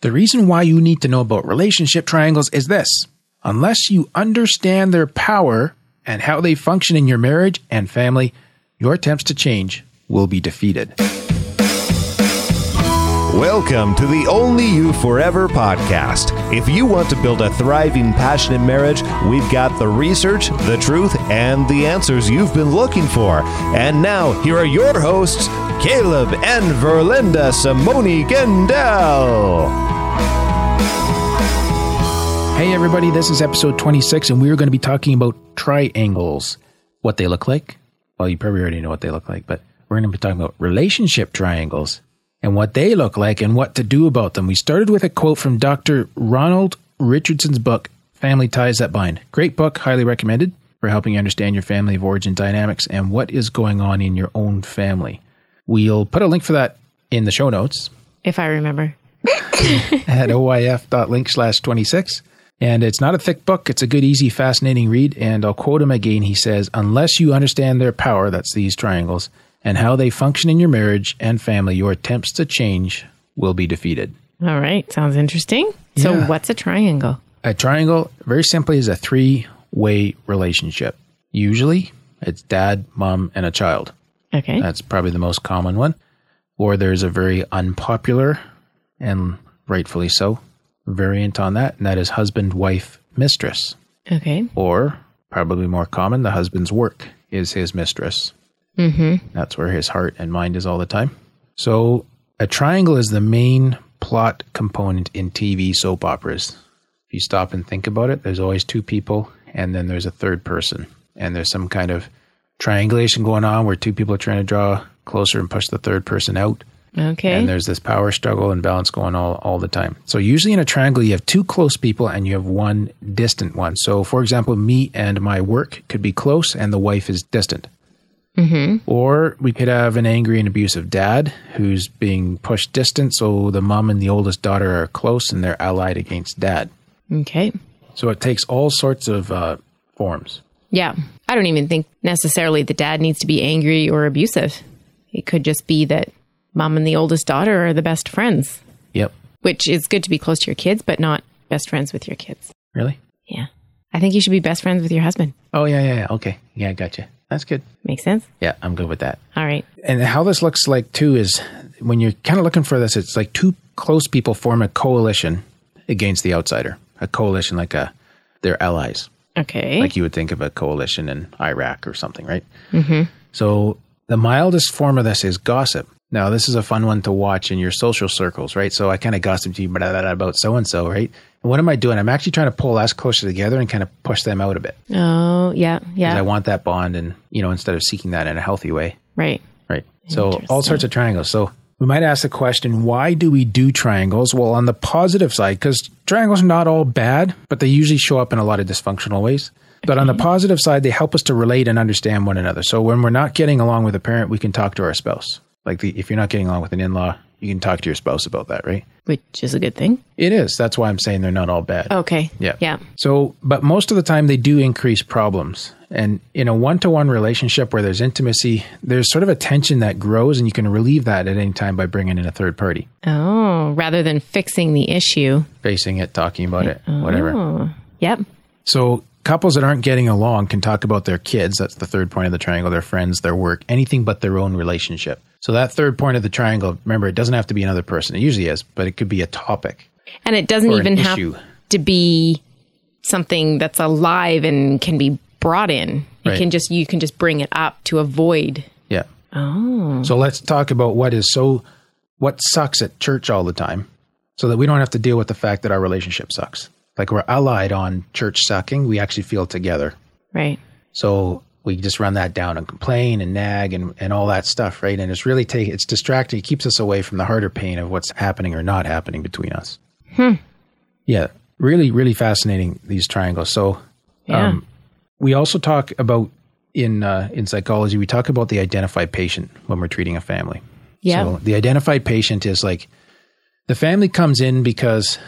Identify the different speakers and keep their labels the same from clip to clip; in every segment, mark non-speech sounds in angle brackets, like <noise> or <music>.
Speaker 1: The reason why you need to know about relationship triangles is this. Unless you understand their power and how they function in your marriage and family, your attempts to change will be defeated.
Speaker 2: Welcome to the Only You Forever podcast. If you want to build a thriving, passionate marriage, we've got the research, the truth, and the answers you've been looking for. And now, here are your hosts, Caleb and Verlinda Simone Gendel.
Speaker 1: Hey, everybody, this is episode 26, and we're going to be talking about triangles. What they look like? Well, you probably already know what they look like, but we're going to be talking about relationship triangles and what they look like and what to do about them. We started with a quote from Dr. Ronald Richardson's book, Family Ties That Bind. Great book, highly recommended for helping you understand your family of origin dynamics and what is going on in your own family. We'll put a link for that in the show notes
Speaker 3: if I remember. <laughs>
Speaker 1: at oyf.link slash 26. And it's not a thick book. It's a good, easy, fascinating read. And I'll quote him again. He says, Unless you understand their power, that's these triangles, and how they function in your marriage and family, your attempts to change will be defeated.
Speaker 3: All right. Sounds interesting. So,
Speaker 1: Yeah.
Speaker 3: what's a triangle?
Speaker 1: A triangle, very simply, is a three way relationship. Usually, it's dad, mom, and a child.
Speaker 3: Okay.
Speaker 1: That's probably the most common one. Or there's a very unpopular, and rightfully so, variant on that, and that is husband, wife, mistress.
Speaker 3: okay.
Speaker 1: Or, probably more common, the husband's work is his mistress.
Speaker 3: Mm-hmm.
Speaker 1: That's where his heart and mind is all the time. So, a triangle is the main plot component in TV soap operas. If you stop and think about it, there's always two people, and then there's a third person. And there's some kind of triangulation going on where two people are trying to draw closer and push the third person out.
Speaker 3: Okay.
Speaker 1: And there's this power struggle and balance going all, all the time. So usually in a triangle, you have two close people and you have one distant one. So for example, me and my work could be close and the wife is distant. Mm-hmm. Or we could have an angry and abusive dad who's being pushed distant. So the mom and the oldest daughter are close and they're allied against dad.
Speaker 3: okay.
Speaker 1: So it takes all sorts of uh, forms.
Speaker 3: Yeah. I don't even think necessarily the dad needs to be angry or abusive. It could just be that mom and the oldest daughter are the best friends,
Speaker 1: Yep.
Speaker 3: which is good to be close to your kids, but not best friends with your kids.
Speaker 1: Really?
Speaker 3: Yeah. I think you should be best friends with your husband.
Speaker 1: Oh, yeah, yeah, yeah. Okay. Yeah, I got you. That's good.
Speaker 3: Makes sense?
Speaker 1: Yeah, I'm good with that.
Speaker 3: All right.
Speaker 1: and how this looks like too is when you're kind of looking for this, it's like two close people form a coalition against the outsider. A coalition like uh, a they're allies,
Speaker 3: Okay.
Speaker 1: like you would think of a coalition in Iraq or something, right? Mm-hmm. So the mildest form of this is gossip. Now this is a fun one to watch in your social circles, right? So I kind of gossip to you blah, blah, blah, about so and so, right? And what am I doing? I'm actually trying to pull us closer together and kind of push them out a bit.
Speaker 3: oh, yeah, Yeah.
Speaker 1: I want that bond, and you know, instead of seeking that in a healthy way.
Speaker 3: right.
Speaker 1: Right. So all sorts of triangles. So we might ask the question, why do we do triangles? Well, on the positive side, because triangles are not all bad, but they usually show up in a lot of dysfunctional ways. But on the positive side, they help us to relate and understand one another. So when we're not getting along with a parent, we can talk to our spouse. Like the, if you're not getting along with an in-law, you can talk to your spouse about that, right?
Speaker 3: Which is a good thing.
Speaker 1: It is. That's why I'm saying they're not all bad.
Speaker 3: Okay.
Speaker 1: Yeah.
Speaker 3: Yeah.
Speaker 1: So, but most of the time they do increase problems. And in a one to one relationship where there's intimacy, there's sort of a tension that grows, and you can relieve that at any time by bringing in a third party,
Speaker 3: Oh, rather than fixing the issue.
Speaker 1: facing it, talking about it, whatever.
Speaker 3: Oh, yep.
Speaker 1: So, couples that aren't getting along can talk about their kids. That's the third point of the triangle, their friends, their work, anything but their own relationship. So, that third point of the triangle, remember, it doesn't have to be another person. It usually is, but it could be a topic.
Speaker 3: And it doesn't even have to be something that's alive and can be brought in. It
Speaker 1: Right.
Speaker 3: can just you can just bring it up to avoid.
Speaker 1: Yeah.
Speaker 3: Oh.
Speaker 1: So let's talk about what is so what sucks at church all the time so that we don't have to deal with the fact that our relationship sucks. Like we're allied on church sucking, we actually feel together.
Speaker 3: Right.
Speaker 1: So we just run that down and complain and nag and, and all that stuff, right? And it's really take it's distracting, it keeps us away from the harder pain of what's happening or not happening between us. Hmm. Yeah. Really, really fascinating these triangles. So
Speaker 3: Yeah.
Speaker 1: um, we also talk about in uh, in psychology. We talk about the identified patient when we're treating a family.
Speaker 3: Yeah.
Speaker 1: So the identified patient is like the family comes in because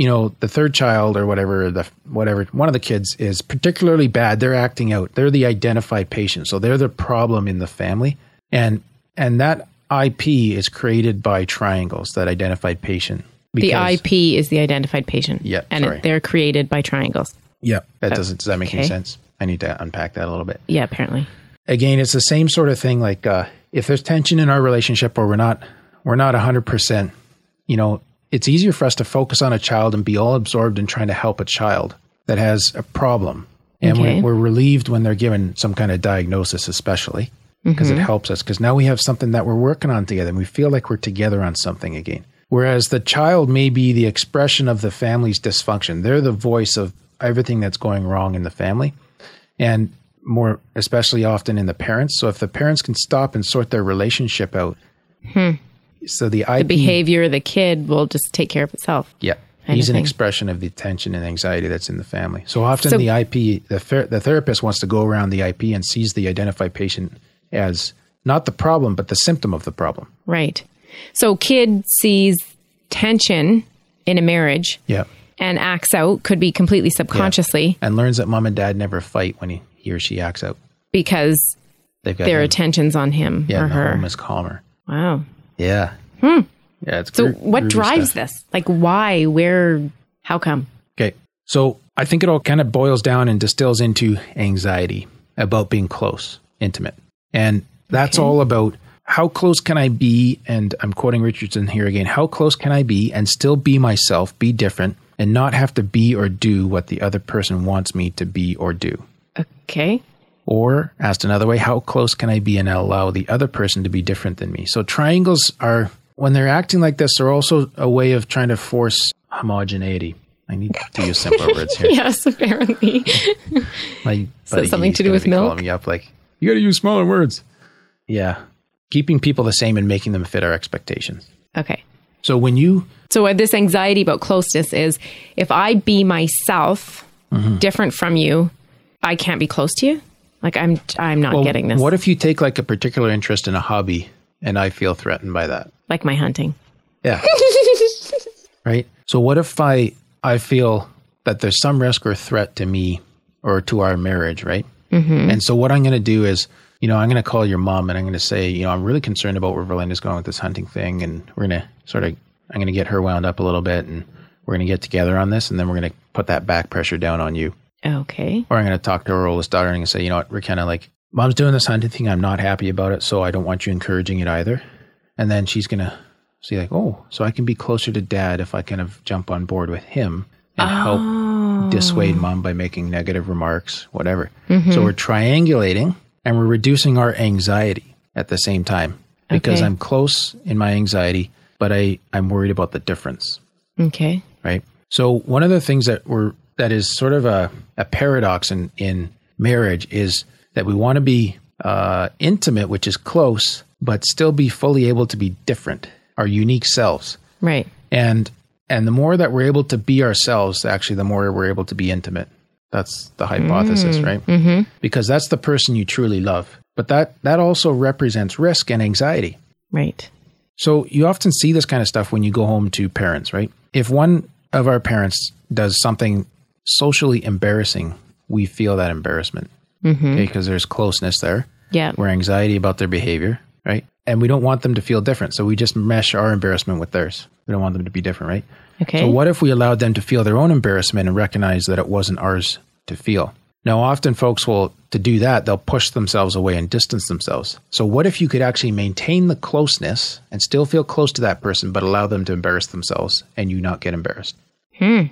Speaker 1: you know the third child or whatever the whatever one of the kids is particularly bad. They're acting out. They're the identified patient. So they're the problem in the family, and and that IP is created by triangles. That identified patient
Speaker 3: The IP is the identified patient.
Speaker 1: Yeah,
Speaker 3: And it, they're created by triangles.
Speaker 1: Yeah. That doesn't, does that make any sense? I need to unpack that a little bit.
Speaker 3: Yeah, apparently.
Speaker 1: Again, it's the same sort of thing. Like, uh, if there's tension in our relationship or we're not, we're not hundred percent, you know, it's easier for us to focus on a child and be all absorbed in trying to help a child that has a problem. And
Speaker 3: Okay.
Speaker 1: we're, we're relieved when they're given some kind of diagnosis, especially because it mm-hmm. helps us. Because now we have something that we're working on together and we feel like we're together on something again. Whereas the child may be the expression of the family's dysfunction. They're the voice of everything that's going wrong in the family. And more especially often in the parents. So if the parents can stop and sort their relationship out. Hmm. So the IP
Speaker 3: Behavior of the kid will just take care of itself.
Speaker 1: yeah. He's an expression of the tension and anxiety that's in the family. So often
Speaker 3: So-
Speaker 1: the IP, the, ther- the therapist wants to go around the IP and sees the identified patient as not the problem, but the symptom of the problem.
Speaker 3: Right. So kid sees tension in a marriage
Speaker 1: Yeah.
Speaker 3: and acts out, could be completely subconsciously
Speaker 1: And learns that mom and dad never fight when he, he or she acts out.
Speaker 3: because
Speaker 1: They've got
Speaker 3: their
Speaker 1: him-
Speaker 3: attention's on him
Speaker 1: yeah,
Speaker 3: or
Speaker 1: the
Speaker 3: her.
Speaker 1: home is calmer.
Speaker 3: Wow.
Speaker 1: Yeah. Hmm. Yeah, it's
Speaker 3: So
Speaker 1: gro-
Speaker 3: what drives
Speaker 1: stuff.
Speaker 3: this? Like why, where, how come?
Speaker 1: Okay. So I think it all kind of boils down and distills into anxiety about being close, intimate. And that's
Speaker 3: Okay.
Speaker 1: all about how close can I be? And I'm quoting Richardson here again how close can I be and still be myself, be different, and not have to be or do what the other person wants me to be or do?
Speaker 3: Okay.
Speaker 1: Or asked another way, how close can I be and allow the other person to be different than me? So triangles are, when they're acting like this, they're also a way of trying to force homogeneity. I need to use simpler <laughs> words here.
Speaker 3: Yes, apparently. <laughs>
Speaker 1: My
Speaker 3: So
Speaker 1: buddy
Speaker 3: something to do with
Speaker 1: be calling
Speaker 3: milk?
Speaker 1: Me up like you got to use smaller words. Yeah, keeping people the same and making them fit our expectations.
Speaker 3: okay.
Speaker 1: So when you
Speaker 3: So uh, this anxiety about closeness is if I be myself
Speaker 1: Mm-hmm.
Speaker 3: different from you, I can't be close to you. Like I'm I'm not
Speaker 1: well,
Speaker 3: getting this.
Speaker 1: what if you take like a particular interest in a hobby and I feel threatened by that?
Speaker 3: like my hunting.
Speaker 1: Yeah. <laughs> right. So what if I I feel that there's some risk or threat to me or to our marriage, right? Mm-hmm. And so what I'm going to do is, you know, I'm going to call your mom and I'm going to say, you know, I'm really concerned about where Verlinda's going with this hunting thing, and we're going to sort of, I'm going to get her wound up a little bit, and we're going to get together on this, and then we're going to put that back pressure down on you.
Speaker 3: Okay.
Speaker 1: Or I'm going to talk to her oldest daughter and I'm going to say, you know what, we're kind of like, mom's doing this hunting thing. I'm not happy about it. So I don't want you encouraging it either. And then she's going to see, like, oh, so I can be closer to dad if I kind of jump on board with him and help dissuade oh. mom by making negative remarks, whatever. So mm-hmm. we're triangulating and we're reducing our anxiety at the same time because
Speaker 3: Okay.
Speaker 1: I'm close in my anxiety, but I, I'm worried about the difference
Speaker 3: Okay.
Speaker 1: right? So one of the things that we're that is sort of a, a paradox in, in marriage is that we want to be uh, intimate, which is close, but still be fully able to be different, our unique selves.
Speaker 3: Right.
Speaker 1: And and the more that we're able to be ourselves, actually, the more we're able to be intimate. That's the hypothesis, right? Mm-hmm. Because that's the person you truly love. But that that also represents risk and anxiety.
Speaker 3: Right.
Speaker 1: So you often see this kind of stuff when you go home to parents, right? If one of our parents does something socially embarrassing, we feel that embarrassment. Okay, because there's closeness there.
Speaker 3: Yeah.
Speaker 1: We're anxiety about their behavior, right? And we don't want them to feel different. So we just mesh our embarrassment with theirs. We don't want them to be different, right?
Speaker 3: Okay.
Speaker 1: So what if we allowed them to feel their own embarrassment and recognize that it wasn't ours to feel? Now, often folks will, to do that, they'll push themselves away and distance themselves. So what if you could actually maintain the closeness and still feel close to that person, but allow them to embarrass themselves and you not get embarrassed? Hmm.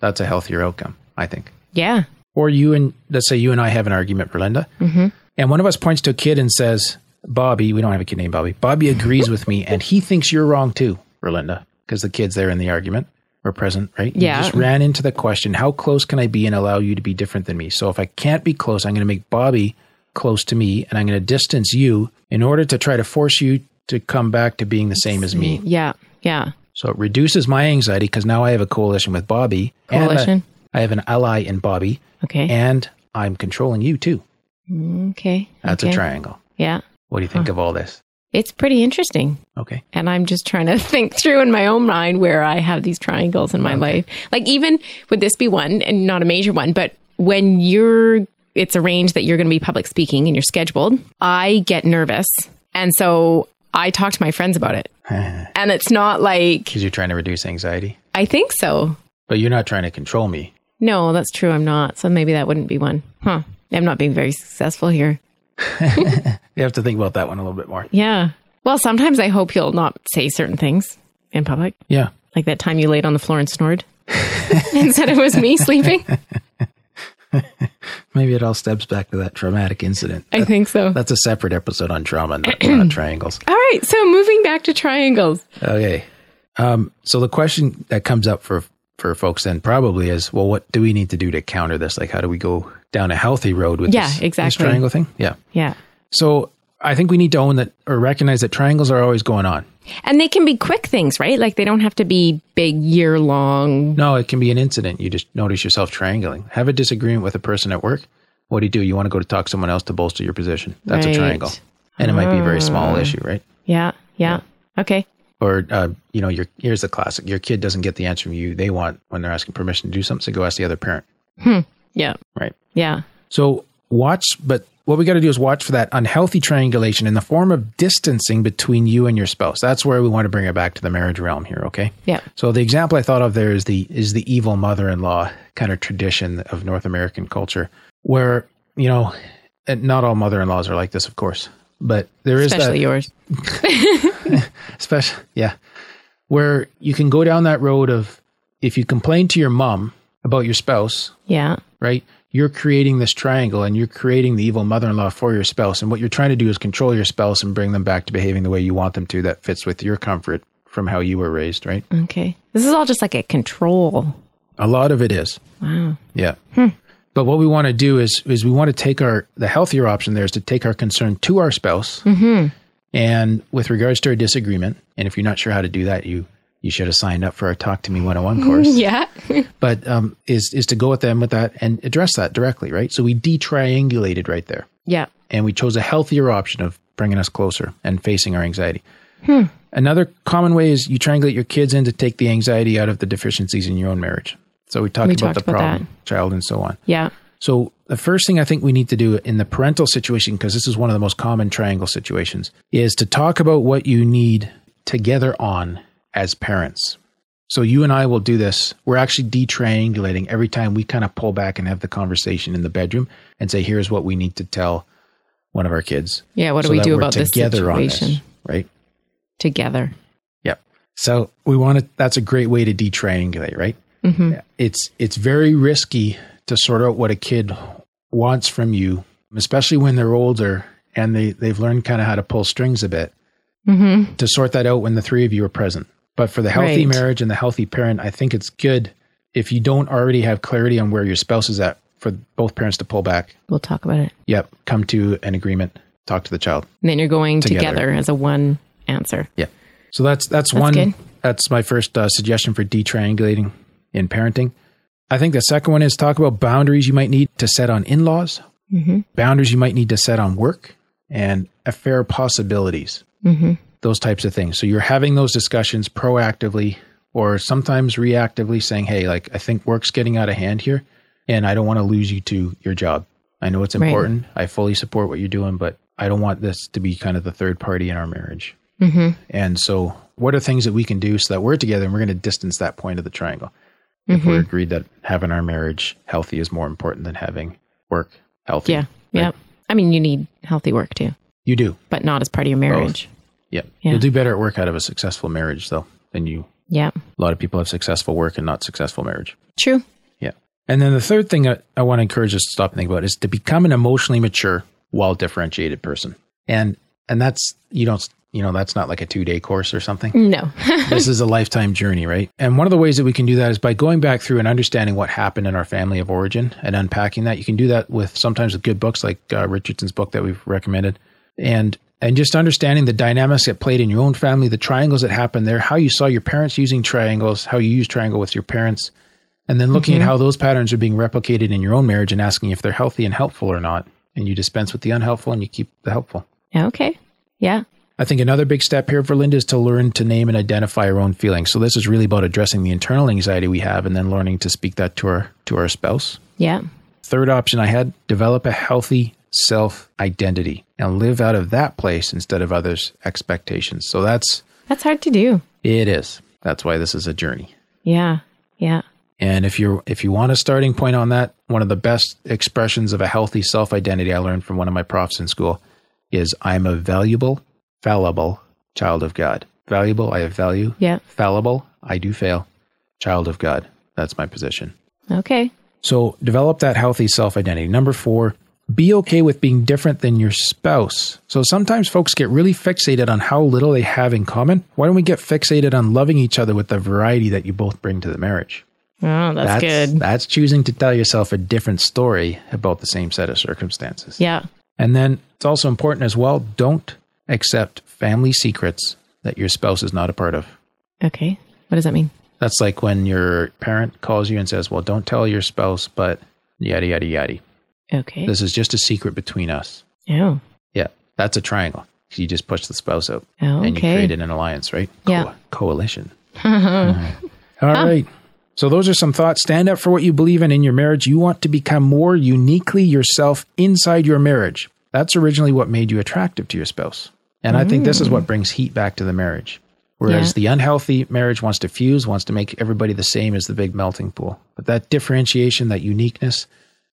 Speaker 1: That's a healthier outcome, I think.
Speaker 3: yeah.
Speaker 1: Or you and, let's say you and I have an argument, Verlinda, mm-hmm. and one of us points to a kid and says, Bobby, we don't have a kid named Bobby, Bobby agrees with me and he thinks you're wrong too, Verlinda, because the kid's there in the argument or present, right?
Speaker 3: Yeah.
Speaker 1: You just ran into the question, how close can I be and allow you to be different than me? So if I can't be close, I'm going to make Bobby close to me and I'm going to distance you in order to try to force you to come back to being the same as me.
Speaker 3: Yeah. Yeah.
Speaker 1: So it reduces my anxiety because now I have a coalition with Bobby. and a-
Speaker 3: Coalition?
Speaker 1: I have an ally in Bobby
Speaker 3: Okay.
Speaker 1: and I'm controlling you too.
Speaker 3: Mm, okay.
Speaker 1: That's
Speaker 3: okay.
Speaker 1: a triangle.
Speaker 3: Yeah.
Speaker 1: What do you think of all this?
Speaker 3: It's pretty interesting.
Speaker 1: Okay.
Speaker 3: And I'm just trying to <laughs> think through in my own mind where I have these triangles in my life. Like, even would this be one and not a major one, but when you're, it's arranged that you're going to be public speaking and you're scheduled, I get nervous. And so I talk to my friends about it. <laughs> and it's not like,
Speaker 1: Because you're trying to reduce anxiety.
Speaker 3: I think so.
Speaker 1: But you're not trying to control me.
Speaker 3: No, that's true. I'm not. So maybe that wouldn't be one. Huh. I'm not being very successful here. <laughs>
Speaker 1: You have to think about that one a little bit more.
Speaker 3: Yeah. Well, sometimes I hope you'll not say certain things in public.
Speaker 1: Yeah.
Speaker 3: Like that time you laid on the floor and snored <laughs> and said it was me sleeping. <laughs>
Speaker 1: Maybe it all steps back to that traumatic incident.
Speaker 3: I think so.
Speaker 1: That's a separate episode on trauma, not, not <clears throat> triangles.
Speaker 3: All right. So moving back to triangles.
Speaker 1: Okay. Um, so the question that comes up for for folks then probably is, well, what do we need to do to counter this? Like, how do we go down a healthy road with
Speaker 3: Yeah,
Speaker 1: this, this
Speaker 3: exactly.
Speaker 1: triangle thing? Yeah.
Speaker 3: Yeah.
Speaker 1: So I think we need to own that or recognize that triangles are always going on.
Speaker 3: And they can be quick things, right? Like they don't have to be big year long.
Speaker 1: No, it can be an incident. You just notice yourself triangling. Have a disagreement with a person at work. What do you do? You want to go to talk to someone else to bolster your position. That's
Speaker 3: Right.
Speaker 1: a triangle. And it might be a very small
Speaker 3: Ah.
Speaker 1: issue, right?
Speaker 3: Yeah. Yeah. Okay.
Speaker 1: Or, uh, you know, your here's the classic. Your kid doesn't get the answer from you they want when they're asking permission to do something. So go ask the other parent,
Speaker 3: Yeah.
Speaker 1: right?
Speaker 3: Yeah.
Speaker 1: So watch, but what we got to do is watch for that unhealthy triangulation in the form of distancing between you and your spouse. That's where we want to bring it back to the marriage realm here, okay?
Speaker 3: Yeah.
Speaker 1: So the example I thought of there is the is the evil mother-in-law kind of tradition of North American culture, where you know, and not all mother-in-laws are like this, of course, but there is
Speaker 3: Especially
Speaker 1: that
Speaker 3: yours. <laughs>
Speaker 1: special, yeah, where you can go down that road of if you complain to your mom about your spouse,
Speaker 3: Yeah.
Speaker 1: right? You're creating this triangle and you're creating the evil mother in law for your spouse. And what you're trying to do is control your spouse and bring them back to behaving the way you want them to that fits with your comfort from how you were raised, right?
Speaker 3: Okay. This is all just like a control.
Speaker 1: A lot of it is.
Speaker 3: Wow.
Speaker 1: Yeah. Hmm. But what we want to do is is we want to take our the healthier option there is to take our concern to our spouse. Mm-hmm. And with regards to our disagreement, and if you're not sure how to do that, you you should have signed up for our Talk to Me 101 <laughs> course.
Speaker 3: Yeah.
Speaker 1: but um, is is to go with them with that and address that directly, right? So we detriangulated right there,
Speaker 3: yeah.
Speaker 1: and we chose a healthier option of bringing us closer and facing our anxiety. Another common way is you triangulate your kids in to take the anxiety out of the deficiencies in your own marriage. So we talked
Speaker 3: We
Speaker 1: about
Speaker 3: talked
Speaker 1: the
Speaker 3: about
Speaker 1: problem child and so on.
Speaker 3: Yeah.
Speaker 1: So the first thing I think we need to do in the parental situation, because this is one of the most common triangle situations, is to talk about what you need together on as parents. So you and I will do this. We're actually detriangulating every time we kind of pull back and have the conversation in the bedroom and say, here's what we need to tell one of our kids.
Speaker 3: Yeah. What do
Speaker 1: so
Speaker 3: we do about this situation
Speaker 1: this, right?
Speaker 3: together?
Speaker 1: Yep. So we want to. That's a great way to detriangulate, right?
Speaker 3: Mm-hmm.
Speaker 1: It's it's very risky to sort out what a kid wants from you, especially when they're older and they they've learned kind of how to pull strings a bit.
Speaker 3: Mm-hmm.
Speaker 1: To sort that out when the three of you are present. But for the healthy
Speaker 3: Right.
Speaker 1: marriage and the healthy parent, I think it's good if you don't already have clarity on where your spouse is at for both parents to pull back.
Speaker 3: We'll talk about it.
Speaker 1: Yep, come to an agreement. Talk to the child.
Speaker 3: And then you're going
Speaker 1: Together.
Speaker 3: together, as a one answer.
Speaker 1: Yeah. So that's that's,
Speaker 3: That's
Speaker 1: one.
Speaker 3: good.
Speaker 1: That's my first uh, suggestion for detriangulating in parenting. I think the second one is talk about boundaries you might need to set on in-laws,
Speaker 3: Mm-hmm.
Speaker 1: boundaries you might need to set on work, and affair possibilities.
Speaker 3: Mm-hmm.
Speaker 1: Those types of things. So you're having those discussions proactively or sometimes reactively, saying, "Hey, like I think work's getting out of hand here, and I don't want to lose you to your job. I know it's
Speaker 3: Right.
Speaker 1: important. I fully support what you're doing, but I don't want this to be kind of the third party in our marriage."
Speaker 3: Mm-hmm.
Speaker 1: And so, what are things that we can do so that we're together and we're going to distance that point of the triangle? If we're agreed that having our marriage healthy is more important than having work healthy.
Speaker 3: Yeah. Yeah. I mean, you need healthy work too,
Speaker 1: You do.
Speaker 3: but not as part of your marriage.
Speaker 1: Yep.
Speaker 3: Yeah.
Speaker 1: You'll do better at work out of a successful marriage, though, than you.
Speaker 3: Yeah.
Speaker 1: A lot of people have successful work and not successful marriage.
Speaker 3: True.
Speaker 1: Yeah. And then the third thing I, I want to encourage us to stop and think about is to become an emotionally mature, well differentiated person. And and that's you don't you know that's not like a two day course or something.
Speaker 3: No. <laughs>
Speaker 1: this is a lifetime journey, right? And one of the ways that we can do that is by going back through and understanding what happened in our family of origin and unpacking that. You can do that with sometimes with good books like uh, Richardson's book that we've recommended, and and just understanding the dynamics that played in your own family, the triangles that happened there, how you saw your parents using triangles, how you use triangle with your parents, and then looking at mm-hmm. how those patterns are being replicated in your own marriage and asking if they're healthy and helpful or not. And you dispense with the unhelpful and you keep the helpful.
Speaker 3: okay. Yeah.
Speaker 1: I think another big step here Verlinda is to learn to name and identify our own feelings. So this is really about addressing the internal anxiety we have and then learning to speak that to our to our spouse.
Speaker 3: Yeah.
Speaker 1: Third option I had, develop a healthy self identity and live out of that place instead of others' expectations. So that's,
Speaker 3: That's hard to do.
Speaker 1: it is. That's why this is a journey.
Speaker 3: Yeah. Yeah.
Speaker 1: And if you're if you want a starting point on that, one of the best expressions of a healthy self-identity I learned from one of my profs in school is I'm a valuable, fallible child of God. Valuable, I have value.
Speaker 3: Yeah.
Speaker 1: Fallible, I do fail. Child of God. That's my position.
Speaker 3: Okay.
Speaker 1: So develop that healthy self identity. Number four, be okay with being different than your spouse. So sometimes folks get really fixated on how little they have in common. Why don't we get fixated on loving each other with the variety that you both bring to the marriage?
Speaker 3: Oh, that's, good.
Speaker 1: That's choosing to tell yourself a different story about the same set of circumstances.
Speaker 3: Yeah.
Speaker 1: And then it's also important as well don't accept family secrets that your spouse is not a part of.
Speaker 3: Okay. What does that mean?
Speaker 1: That's like when your parent calls you and says, Well, don't tell your spouse, but yada, yada, yada.
Speaker 3: Okay.
Speaker 1: This is just a secret between us.
Speaker 3: oh.
Speaker 1: Yeah, that's a triangle. You just push the spouse out
Speaker 3: Oh,
Speaker 1: and you
Speaker 3: okay.
Speaker 1: created an alliance, right?
Speaker 3: Yeah.
Speaker 1: coalition. <laughs> All right. So those are some thoughts. Stand up for what you believe in in your marriage. You want to become more uniquely yourself inside your marriage. That's originally what made you attractive to your spouse. And I think this is what mm. brings heat back to the marriage. Whereas
Speaker 3: Yeah.
Speaker 1: the unhealthy marriage wants to fuse, wants to make everybody the same as the big melting pool. But that differentiation, that uniqueness,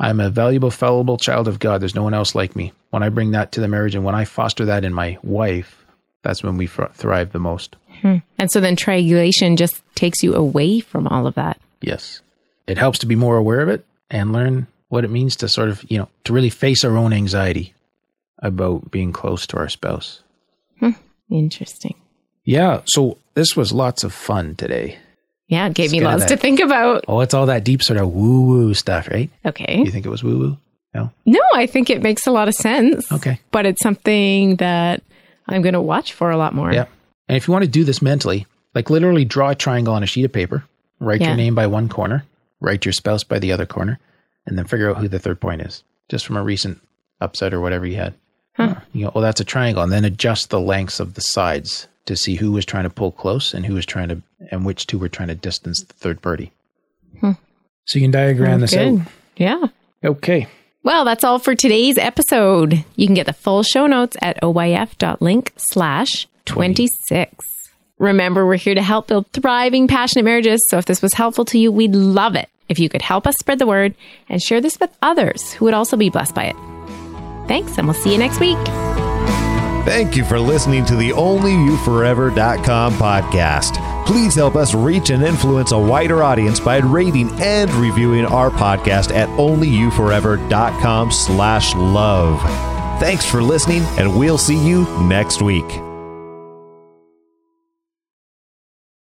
Speaker 1: I'm a valuable, fallible child of God. There's no one else like me. When I bring that to the marriage and when I foster that in my wife, that's when we thrive the most. Hmm.
Speaker 3: And so then triangulation just takes you away from all of that.
Speaker 1: Yes. It helps to be more aware of it and learn what it means to sort of, you know, to really face our own anxiety about being close to our spouse. Hmm.
Speaker 3: Interesting.
Speaker 1: Yeah. So this was lots of fun today.
Speaker 3: Yeah, it gave me lots to think about.
Speaker 1: Oh, it's all that deep sort of woo woo stuff, right?
Speaker 3: Okay.
Speaker 1: You think it was woo woo? No?
Speaker 3: No, I think it makes a lot of sense.
Speaker 1: Okay.
Speaker 3: But it's something that I'm going to watch for a lot more.
Speaker 1: Yeah. And if you want to do this mentally, like literally draw a triangle on a sheet of paper, write
Speaker 3: Yeah.
Speaker 1: your name by one corner, write your spouse by the other corner, and then figure out who the third point is, just from a recent upset or whatever you had. Uh, You go, oh, that's a triangle, and then adjust the lengths of the sides to see who was trying to pull close and who was trying to, and which two were trying to distance the third party. Hmm. So you can diagram this
Speaker 3: Good.
Speaker 1: out.
Speaker 3: Yeah.
Speaker 1: Okay.
Speaker 3: Well, that's all for today's episode. You can get the full show notes at oyf.link slash 26. Remember, we're here to help build thriving, passionate marriages. So if this was helpful to you, we'd love it if you could help us spread the word and share this with others who would also be blessed by it. Thanks, and we'll see you next week.
Speaker 2: Thank you for listening to the OnlyYouForever.com podcast. Please help us reach and influence a wider audience by rating and reviewing our podcast at OnlyYouForever.com slash love. Thanks for listening, and we'll see you next week.